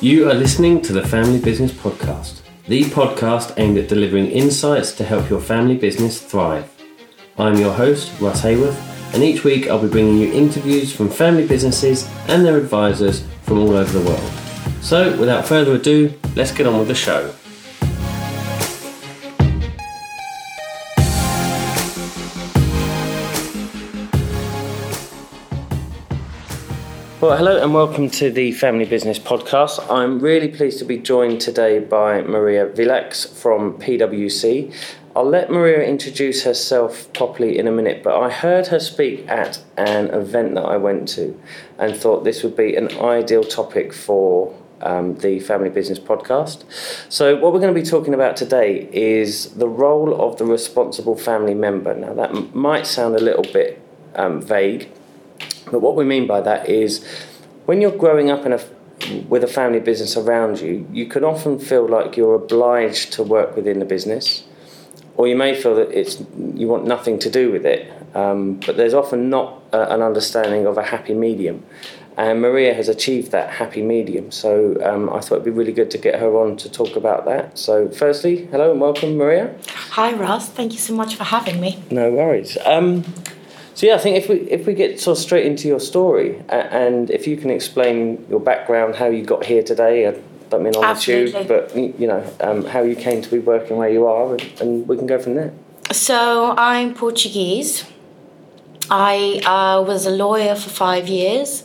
You are listening to the Family Business Podcast, the podcast aimed at delivering insights to help your family business thrive. I'm your host, Russ Hayworth, and each week I'll be bringing you interviews from family businesses and their advisors from all over the world. So, without further ado, let's get on with the show. Well, hello and welcome to the Family Business Podcast. I'm really pleased to be joined today by Maria Villax from PwC. I'll let Maria introduce herself properly in a minute, but I heard her speak at an event that I went to and thought this would be an ideal topic for um, the Family Business Podcast. So, what we're going to be talking about today is the role of the responsible family member. Now, that m- might sound a little bit um, vague, but what we mean by that is when you're growing up in a with a family business around you, you can often feel like you're obliged to work within the business, or you may feel that it's you want nothing to do with it. Um, but there's often not uh, an understanding of a happy medium, and Maria has achieved that happy medium. So um, I thought it'd be really good to get her on to talk about that. So, firstly, hello and welcome, Maria. Hi, Ross. Thank you so much for having me. No worries. Um, so yeah, I think if we if we get sort of straight into your story, uh, and if you can explain your background, how you got here today. I don't mean on Absolutely. the tube, but you know um, how you came to be working where you are, and, and we can go from there. So, I'm Portuguese. I uh, was a lawyer for five years.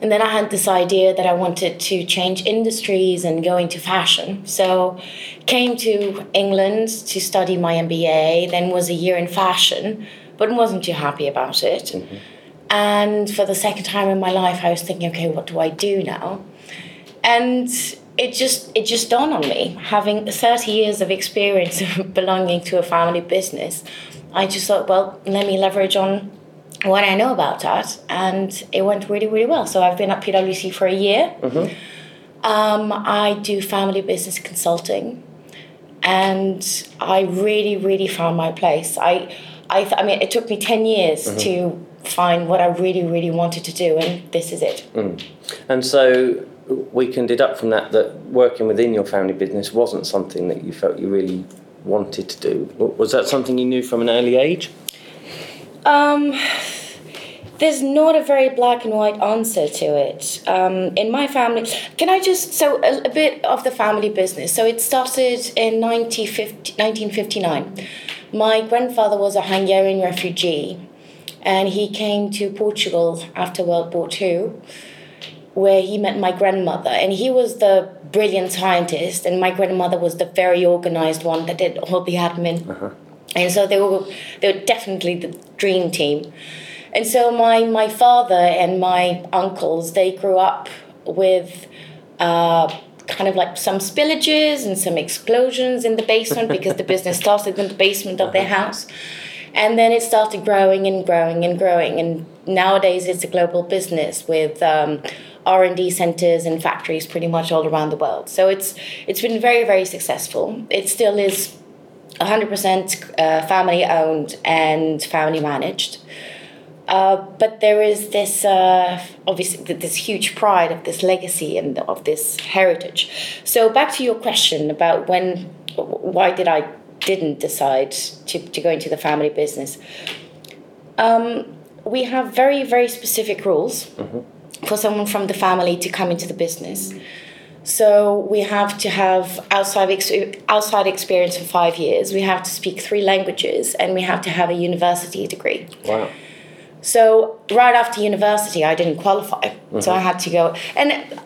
And then I had this idea that I wanted to change industries and go into fashion. So, came to England to study my MBA, then was a year in fashion, but wasn't too happy about it. And for the second time in my life, I was thinking, okay, what do I do now? and it just it just dawned on me having 30 years of experience of belonging to a family business i just thought well let me leverage on what i know about that. And it went really really well. So i've been at pwc for a year. Um, i do family business consulting. And i really really found my place. I i, th- I mean it took me 10 years to find what i really really wanted to do and this is it And so we can deduct from that that working within your family business wasn't something that you felt you really wanted to do. Was that something you knew from an early age? Um, there's not a very black and white answer to it. Um, in my family, can I just so a, a bit of the family business? So it started in 1950, 1959. My grandfather was a Hungarian refugee, and he came to Portugal after World War Two where he met my grandmother. And he was the brilliant scientist and my grandmother was the very organized one that did all the admin. And so they were they were definitely the dream team. And so my my father and my uncles they grew up with uh, kind of like some spillages and some explosions in the basement because the business started in the basement of their house. And then it started growing and growing and growing. And nowadays it's a global business with um, r&d centers and factories pretty much all around the world. So it's it's been very very successful. It still is 100% uh, family owned and family managed uh, but there is this uh, obviously this huge pride of this legacy and of this heritage. So back to your question about when why did i didn't decide to, to go into the family business. Um, we have very very specific rules for someone from the family to come into the business. So we have to have outside ex- outside experience for five years. We have to speak three languages and we have to have a university degree. Wow. So right after university, I didn't qualify, so I mm-hmm. had to go. And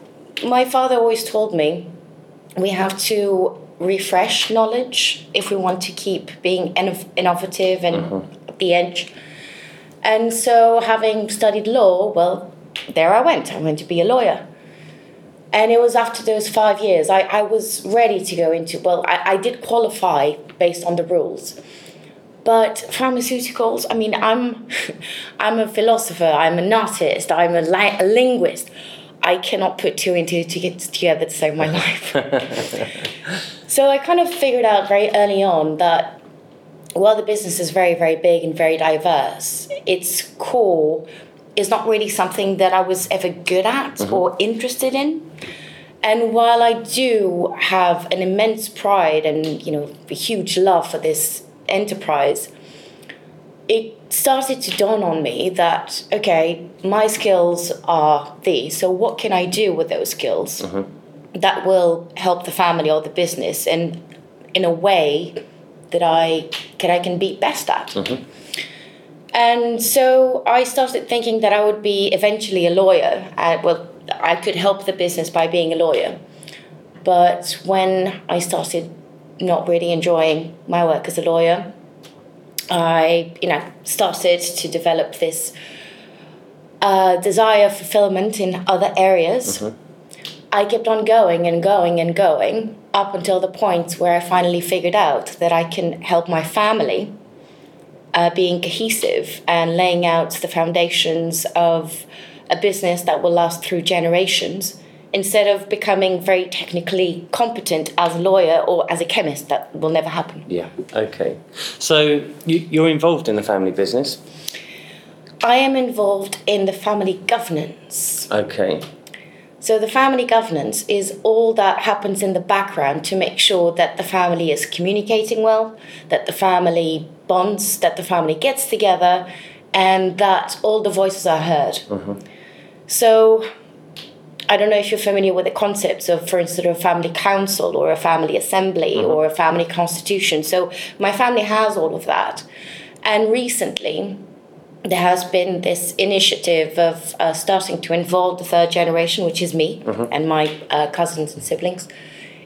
my father always told me we have to refresh knowledge if we want to keep being innov- innovative and mm-hmm. at the edge. And so, having studied law, well, there I went. I went to be a lawyer. And it was after those five years, I, I was ready to go into, well, I, I did qualify based on the rules. But pharmaceuticals, I mean, I'm, I'm a philosopher, I'm an artist, I'm a, li- a linguist. I cannot put two and two to get together to save my life. so I kind of figured out very early on that while the business is very, very big and very diverse, its core is not really something that I was ever good at mm-hmm. or interested in. And while I do have an immense pride and you know a huge love for this enterprise, it started to dawn on me that okay, my skills are these. So what can I do with those skills uh-huh. that will help the family or the business and in a way that I can I can be best at. Uh-huh. And so I started thinking that I would be eventually a lawyer. I, well, I could help the business by being a lawyer. But when I started not really enjoying my work as a lawyer, I, you know, started to develop this uh, desire fulfillment in other areas. I kept on going and going and going up until the point where I finally figured out that I can help my family uh, being cohesive and laying out the foundations of a business that will last through generations instead of becoming very technically competent as a lawyer or as a chemist. That will never happen. Yeah. Okay. So you, you're involved in the family business. I am involved in the family governance. Okay. So, the family governance is all that happens in the background to make sure that the family is communicating well, that the family bonds, that the family gets together, and that all the voices are heard. Mm-hmm. So, I don't know if you're familiar with the concepts of, for instance, a family council or a family assembly or a family constitution. So, my family has all of that. And recently, there has been this initiative of uh, starting to involve the third generation, which is me and my uh, cousins and siblings,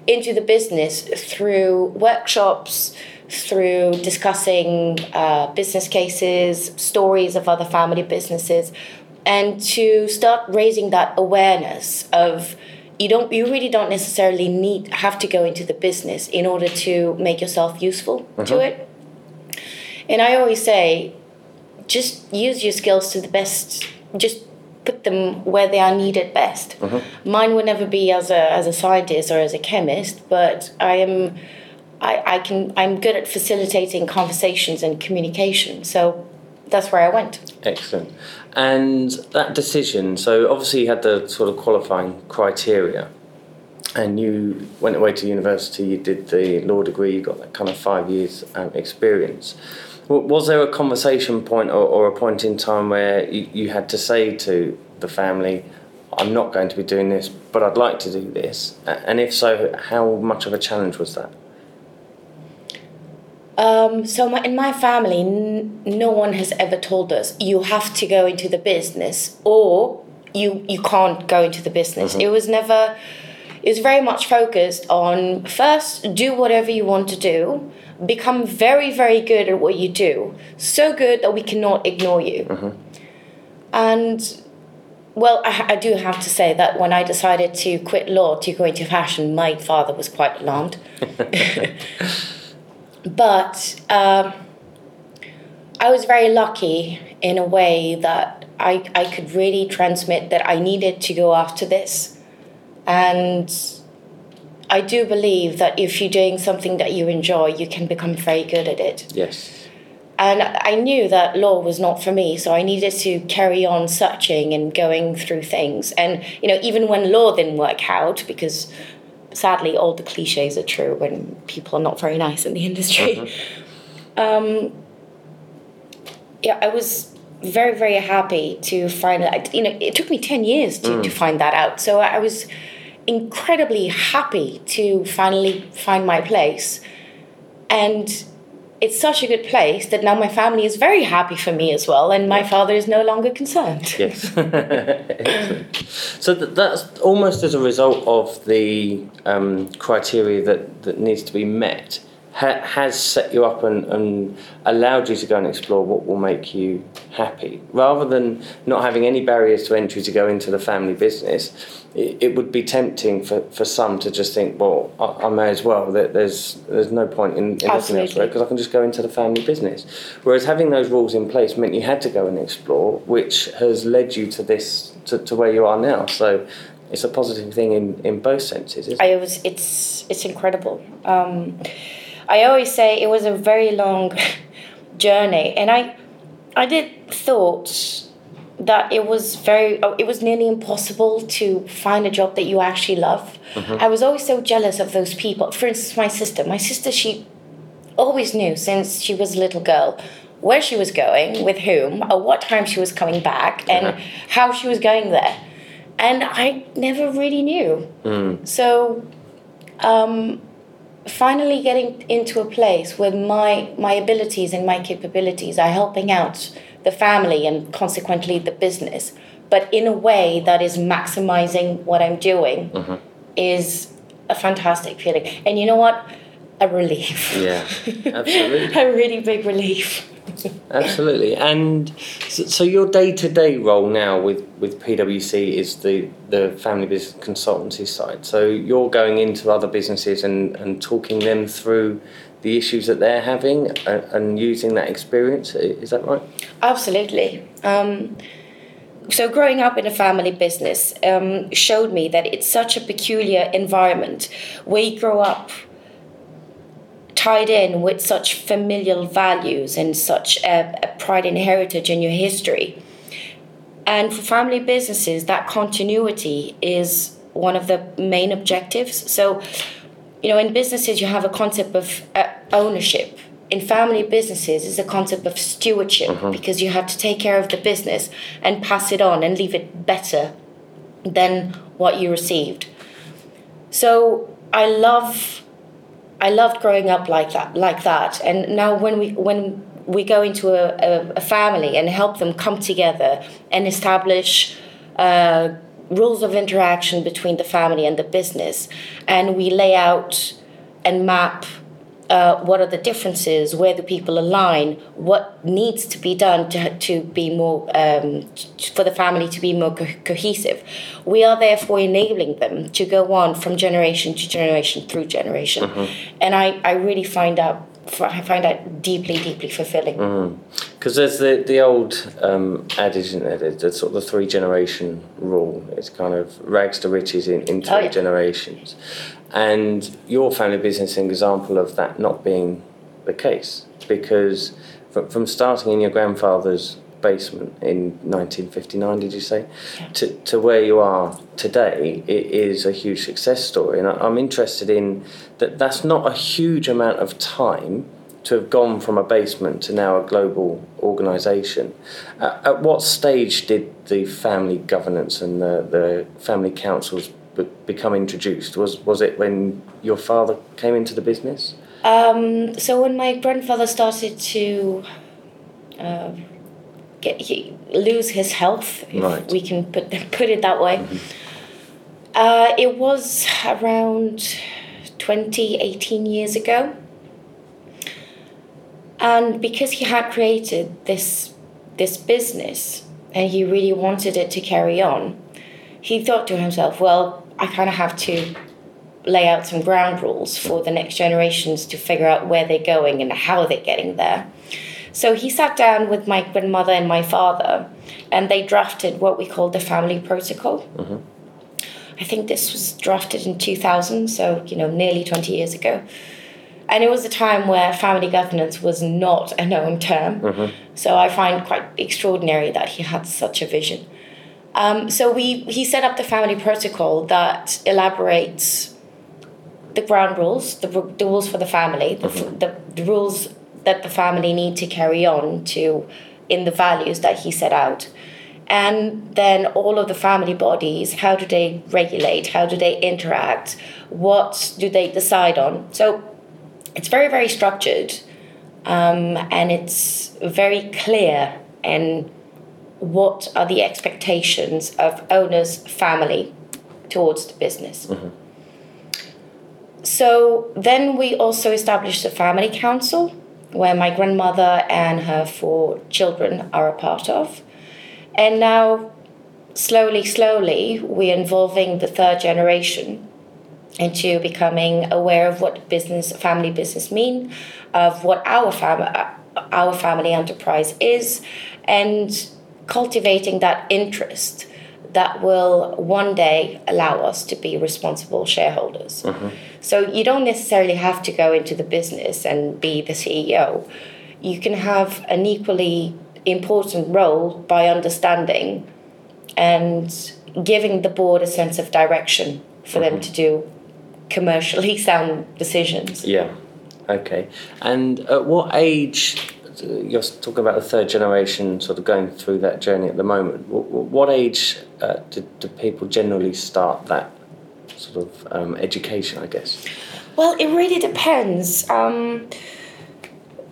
into the business through workshops, through discussing uh, business cases, stories of other family businesses, and to start raising that awareness of you don't you really don't necessarily need have to go into the business in order to make yourself useful to uh-huh. it. And I always say just use your skills to the best just put them where they are needed best. Uh-huh. Mine would never be as a as a scientist or as a chemist but i am i i can i'm good at facilitating conversations and communication. So that's where i went Excellent. And that decision, so obviously you had the sort of qualifying criteria and you went away to university, you did the law degree, you got that kind of five years um, experience. Was there a conversation point or, or a point in time where you, you had to say to the family, I'm not going to be doing this, but I'd like to do this? And if so, how much of a challenge was that? Um, so my, in my family, n- no one has ever told us you have to go into the business or you you can't go into the business. It was never. It was very much focused on first do whatever you want to do, become very very good at what you do, so good that we cannot ignore you. And well, I, I do have to say that when I decided to quit law to go into fashion, my father was quite alarmed. but um, I was very lucky in a way that I, I could really transmit that I needed to go after this. And I do believe that if you're doing something that you enjoy, you can become very good at it. Yes. And I knew that law was not for me, so I needed to carry on searching and going through things. And, you know, even when law didn't work out, because sadly all the cliches are true when people are not very nice in the industry. Um, yeah, I was very, very happy to find out. You know, it took me 10 years to, to find that out. So I was incredibly happy to finally find my place. And it's such a good place that now my family is very happy for me as well, and my father is no longer concerned. Yes. So th- that's almost as a result of the um, criteria that, that needs to be met, ha- has set you up and, and allowed you to go and explore what will make you happy. Rather than not having any barriers to entry to go into the family business, it, it would be tempting for, for some to just think, well, I, I may as well. There- There's, there's no point in, in looking elsewhere because I can just go into the family business. Whereas having those rules in place meant you had to go and explore, which has led you to this to, to where you are now. So it's a positive thing in, in both senses, isn't it? I was it's it's incredible. Um, I always say it was a very long journey, and I I did thought that it was very oh, it was nearly impossible to find a job that you actually love. I was always so jealous of those people. For instance my sister. My sister she always knew since she was a little girl where she was going with whom or what time she was coming back and Uh-huh. how she was going there. And i never really knew. So um, finally getting into a place where my my abilities and my capabilities are helping out the family and consequently the business. But in a way that is maximizing what i'm doing mm-hmm. is a fantastic feeling. And you know what? A relief. Yeah, absolutely. a really big relief Absolutely. And so, so your day to day role now with, with PwC is the, the family business consultancy side. So you're going into other businesses and, and talking them through the issues that they're having and, and using that experience. Is that right? Absolutely. Um, so, growing up in a family business um, showed me that it's such a peculiar environment where you grow up tied in with such familial values and such a, a pride and heritage in your history. And for family businesses, that continuity is one of the main objectives. So, you know, in businesses, you have a concept of uh, ownership. In family businesses, is a concept of stewardship because you have to take care of the business and pass it on and leave it better than what you received. So I love, I loved growing up like that, like that. And now when we when we go into a, a, a family and help them come together and establish. Uh, rules of interaction between the family and the business, and we lay out and map uh, what are the differences, where the people align, what needs to be done to, to be more, um, for the family to be more co- cohesive. We are therefore enabling them to go on from generation to generation through generation. And I, I really find out, I find that deeply, deeply fulfilling. Because there's the, the old um, adage, isn't there? The, the sort of the three generation rule. It's kind of rags to riches in, in three Oh, yeah. generations. And your family business is an example of that not being the case. Because from, from starting in your grandfather's basement in 1959, did you say, to, to where you are today, it is a huge success story. And I, I'm interested in that that's not a huge amount of time to have gone from a basement to now a global organisation. Uh, at what stage did the family governance and the, the family councils become introduced? Was was it when your father came into the business? Um, so when my grandfather started to uh, get he, lose his health, if Right. we can put put it that way, uh, it was around 20, 18 years ago. And because he had created this this business and he really wanted it to carry on, he thought to himself, well, I kind of have to lay out some ground rules for the next generations to figure out where they're going and how they're getting there. So he sat down with my grandmother and my father, and they drafted what we call the family protocol. Mm-hmm. I think this was drafted in 2000, so you know, nearly 20 years ago. And it was a time where family governance was not a known term. Mm-hmm. So I find quite extraordinary that he had such a vision. Um, so we he set up the family protocol that elaborates the ground rules, the, the rules for the family, the, the, the rules that the family need to carry on to in the values that he set out. And then all of the family bodies, how do they regulate? How do they interact? What do they decide on? So it's very, very structured um, and it's very clear and what are the expectations of owners, family towards the business. Mm-hmm. So then we also established a family council where my grandmother and her four children are a part of. And now, slowly, slowly, we're involving the third generation into becoming aware of what business, family business mean, of what our family, our family enterprise is, and cultivating that interest that will one day allow us to be responsible shareholders. Mm-hmm. So you don't necessarily have to go into the business and be the CEO. You can have an equally important role by understanding and giving the board a sense of direction for them mm-hmm. to do commercially sound decisions. Yeah. Okay. And at what age? You're talking about the third generation, sort of going through that journey at the moment. What age uh, do, do people generally start that sort of um, education? I guess. Well, it really depends. Um,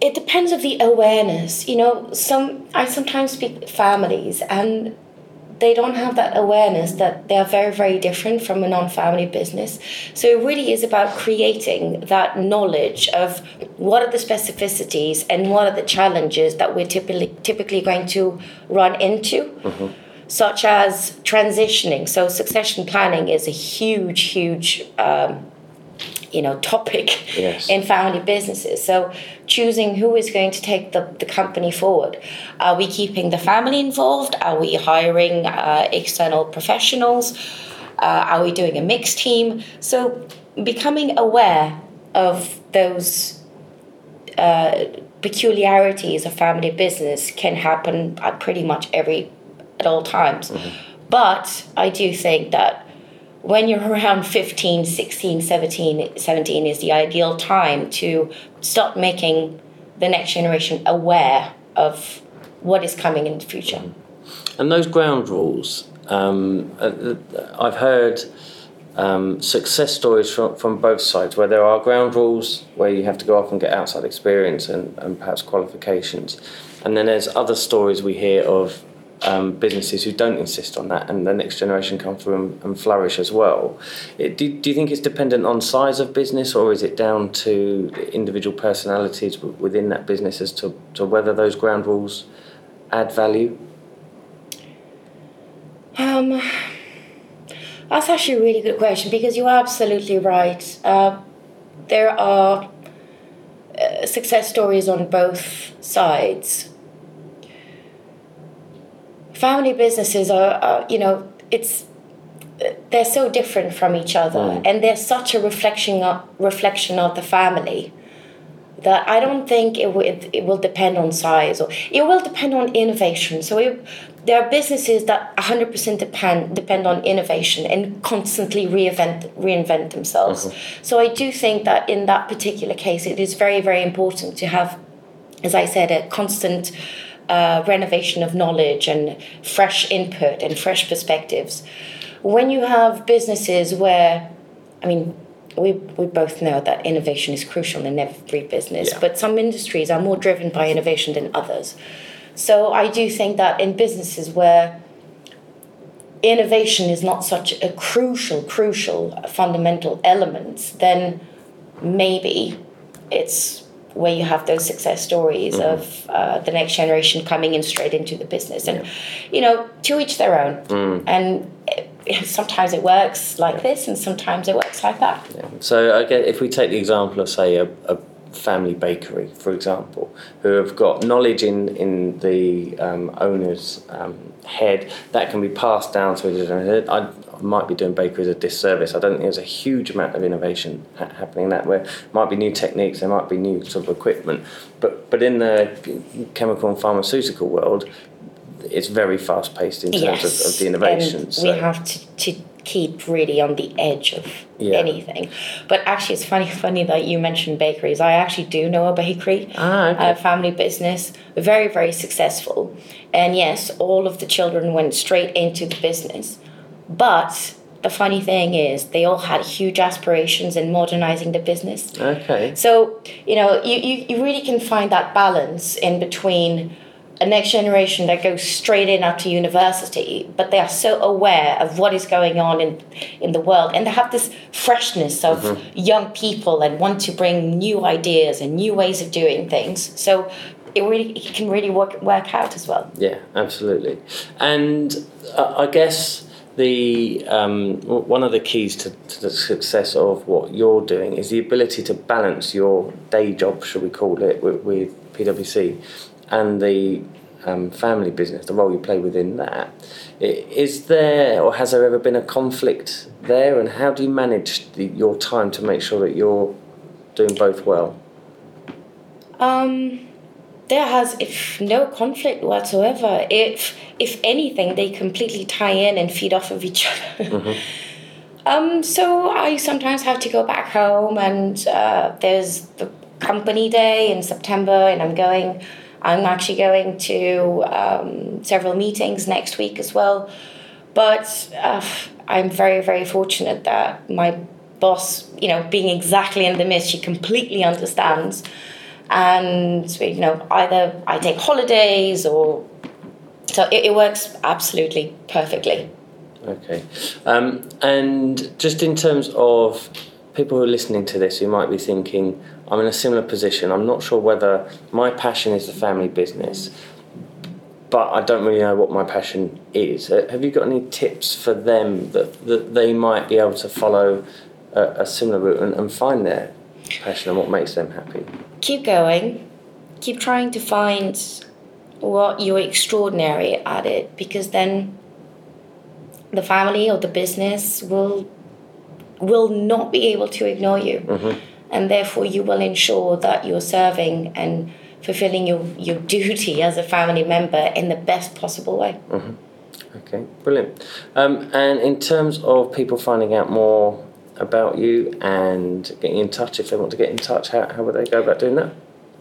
it depends of the awareness. You know, some I sometimes speak families and they don't have that awareness that they are very, very different from a non-family business. So it really is about creating that knowledge of what are the specificities and what are the challenges that we're typically typically going to run into. Such as transitioning. So succession planning is a huge, huge um, you know topic Yes. in family businesses. So choosing who is going to take the, the company forward. Are we keeping the family involved? Are we hiring uh, external professionals? Uh, are we doing a mixed team? So becoming aware of those uh, peculiarities of family business can happen at pretty much every at all times. But i do think that when you're around 15 16 17 17 is the ideal time to start making the next generation aware of what is coming in the future And those ground rules, um, uh, uh, I've heard um, success stories from, from both sides where there are ground rules where you have to go off and get outside experience and, and perhaps qualifications. And then there's other stories we hear of um, businesses who don't insist on that and the next generation come through and, and flourish as well. It, do, do you think it's dependent on size of business or is it down to individual personalities within that business as to, to whether those ground rules add value? Um, that's actually a really good question because you're absolutely right. Uh, there are uh, success stories on both sides. Family businesses are, are you know, it's they're so different from each other, Mm. and they're such a reflection of, reflection of the family that I don't think it, will it, it will depend on size or it will depend on innovation. So it, there are businesses that 100% depend depend on innovation and constantly reinvent reinvent themselves. So I do think that in that particular case, it is very very important to have, as I said, a constant. Uh, renovation of knowledge and fresh input and fresh perspectives. When you have businesses where, I mean, we, we both know that innovation is crucial in every business, Yeah. but some industries are more driven by innovation than others. So I do think that in businesses where innovation is not such a crucial, crucial, fundamental element, then maybe it's where you have those success stories mm-hmm. of uh, the next generation coming in straight into the business. And, you know, to each their own. Mm. And it, sometimes it works like this, and sometimes it works like that. So I get if we take the example of say a, a family bakery, for example, who have got knowledge in in the um, owner's um, head that can be passed down to the generation. I, I might be doing bakeries a disservice. I don't think there's a huge amount of innovation ha- happening in that. Where might be new techniques, there might be new sort of equipment, but but in the chemical and pharmaceutical world. It's very fast paced in terms of, of the innovation. And so- we have to, to keep really on the edge of Yeah. anything. But actually, it's funny funny that you mentioned bakeries. I actually do know a bakery, Ah, okay. a family business, very very successful. And yes, all of the children went straight into the business. But the funny thing is, they all had huge aspirations in modernizing the business. okay. So, you know, you, you, you really can find that balance in between a next generation that goes straight in after university, but they are so aware of what is going on in, in the world and they have this freshness of young people and want to bring new ideas and new ways of doing things. So it really it can really work work out as well. Yeah, absolutely. And uh, I guess the um, w- one of the keys to, to the success of what you're doing is the ability to balance your day job, shall we call it, with, with PwC, and the um, family business, the role you play within that, is there or has there ever been a conflict there, and how do you manage the, your time to make sure that you're doing both well? Um, there has if no conflict whatsoever. If if anything, they completely tie in and feed off of each other. Mm-hmm. Um, so I sometimes have to go back home, and uh, there's the company day in September, and I'm going. I'm actually going to um, several meetings next week as well. But uh, I'm very, very fortunate that my boss, you know, being exactly in the midst, she completely understands. And, you know, either I take holidays or. So it, it works absolutely perfectly. Okay. Um, and just in terms of people who are listening to this who might be thinking, I'm in a similar position, I'm not sure whether my passion is the family business, but I don't really know what my passion is. Uh, have you got any tips for them that, that they might be able to follow a, a similar route and, and find their passion and what makes them happy? Keep going. Keep trying to find what you're extraordinary at it because then the family or the business will will not be able to ignore you mm-hmm. And therefore you will ensure that you're serving and fulfilling your, your duty as a family member in the best possible way mm-hmm. okay brilliant um, and in terms of people finding out more about you and getting in touch if they want to get in touch how, how would they go about doing that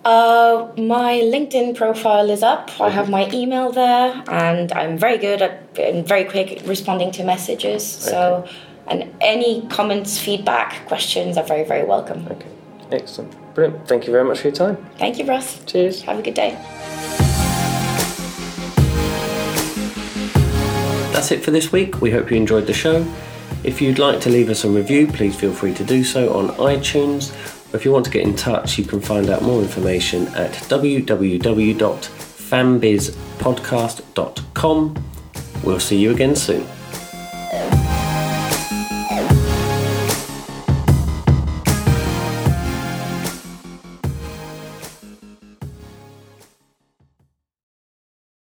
uh, my LinkedIn profile is up. I have my email there, and I'm very good at and very quick responding to messages. So, and any comments, feedback, questions are very, very welcome. Okay, excellent, brilliant. Thank you very much for your time. Thank you, Ross. Cheers. Have a good day. That's it for this week. We hope you enjoyed the show. If you'd like to leave us a review, please feel free to do so on iTunes if you want to get in touch, you can find out more information at www.fambizpodcast.com. We'll see you again soon.